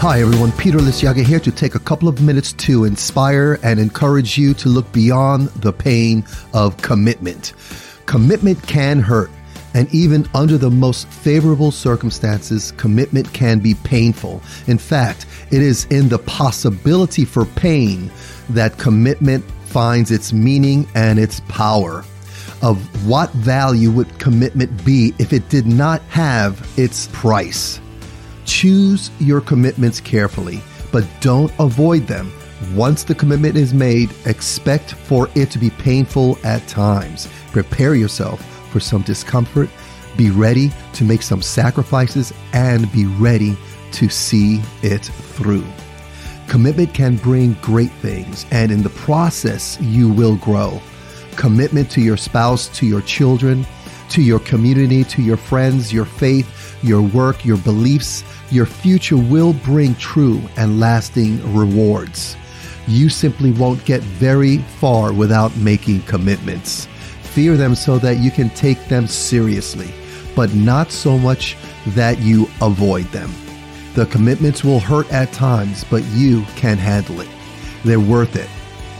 Hi, everyone. Peter Liciaga here to take a couple of minutes to inspire and encourage you to look beyond the pain of commitment. Commitment can hurt, and even under the most favorable circumstances, commitment can be painful. In fact, it is in the possibility for pain that commitment finds its meaning and its power. Of what value would commitment be if it did not have its price? Choose your commitments carefully, but don't avoid them. Once the commitment is made, expect for it to be painful at times. Prepare yourself for some discomfort. Be ready to make some sacrifices and be ready to see it through. Commitment can bring great things, and in the process, you will grow. Commitment to your spouse, to your children, to your community, to your friends, your faith, your work, your beliefs, your future will bring true and lasting rewards. You simply won't get very far without making commitments. Fear them so that you can take them seriously, but not so much that you avoid them. The commitments will hurt at times, but you can handle it. They're worth it,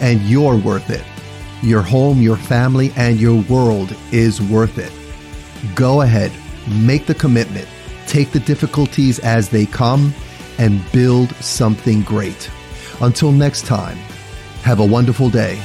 and you're worth it. Your home, your family, and your world is worth it. Go ahead, make the commitment take the difficulties as they come, and build something great. Until next time, have a wonderful day.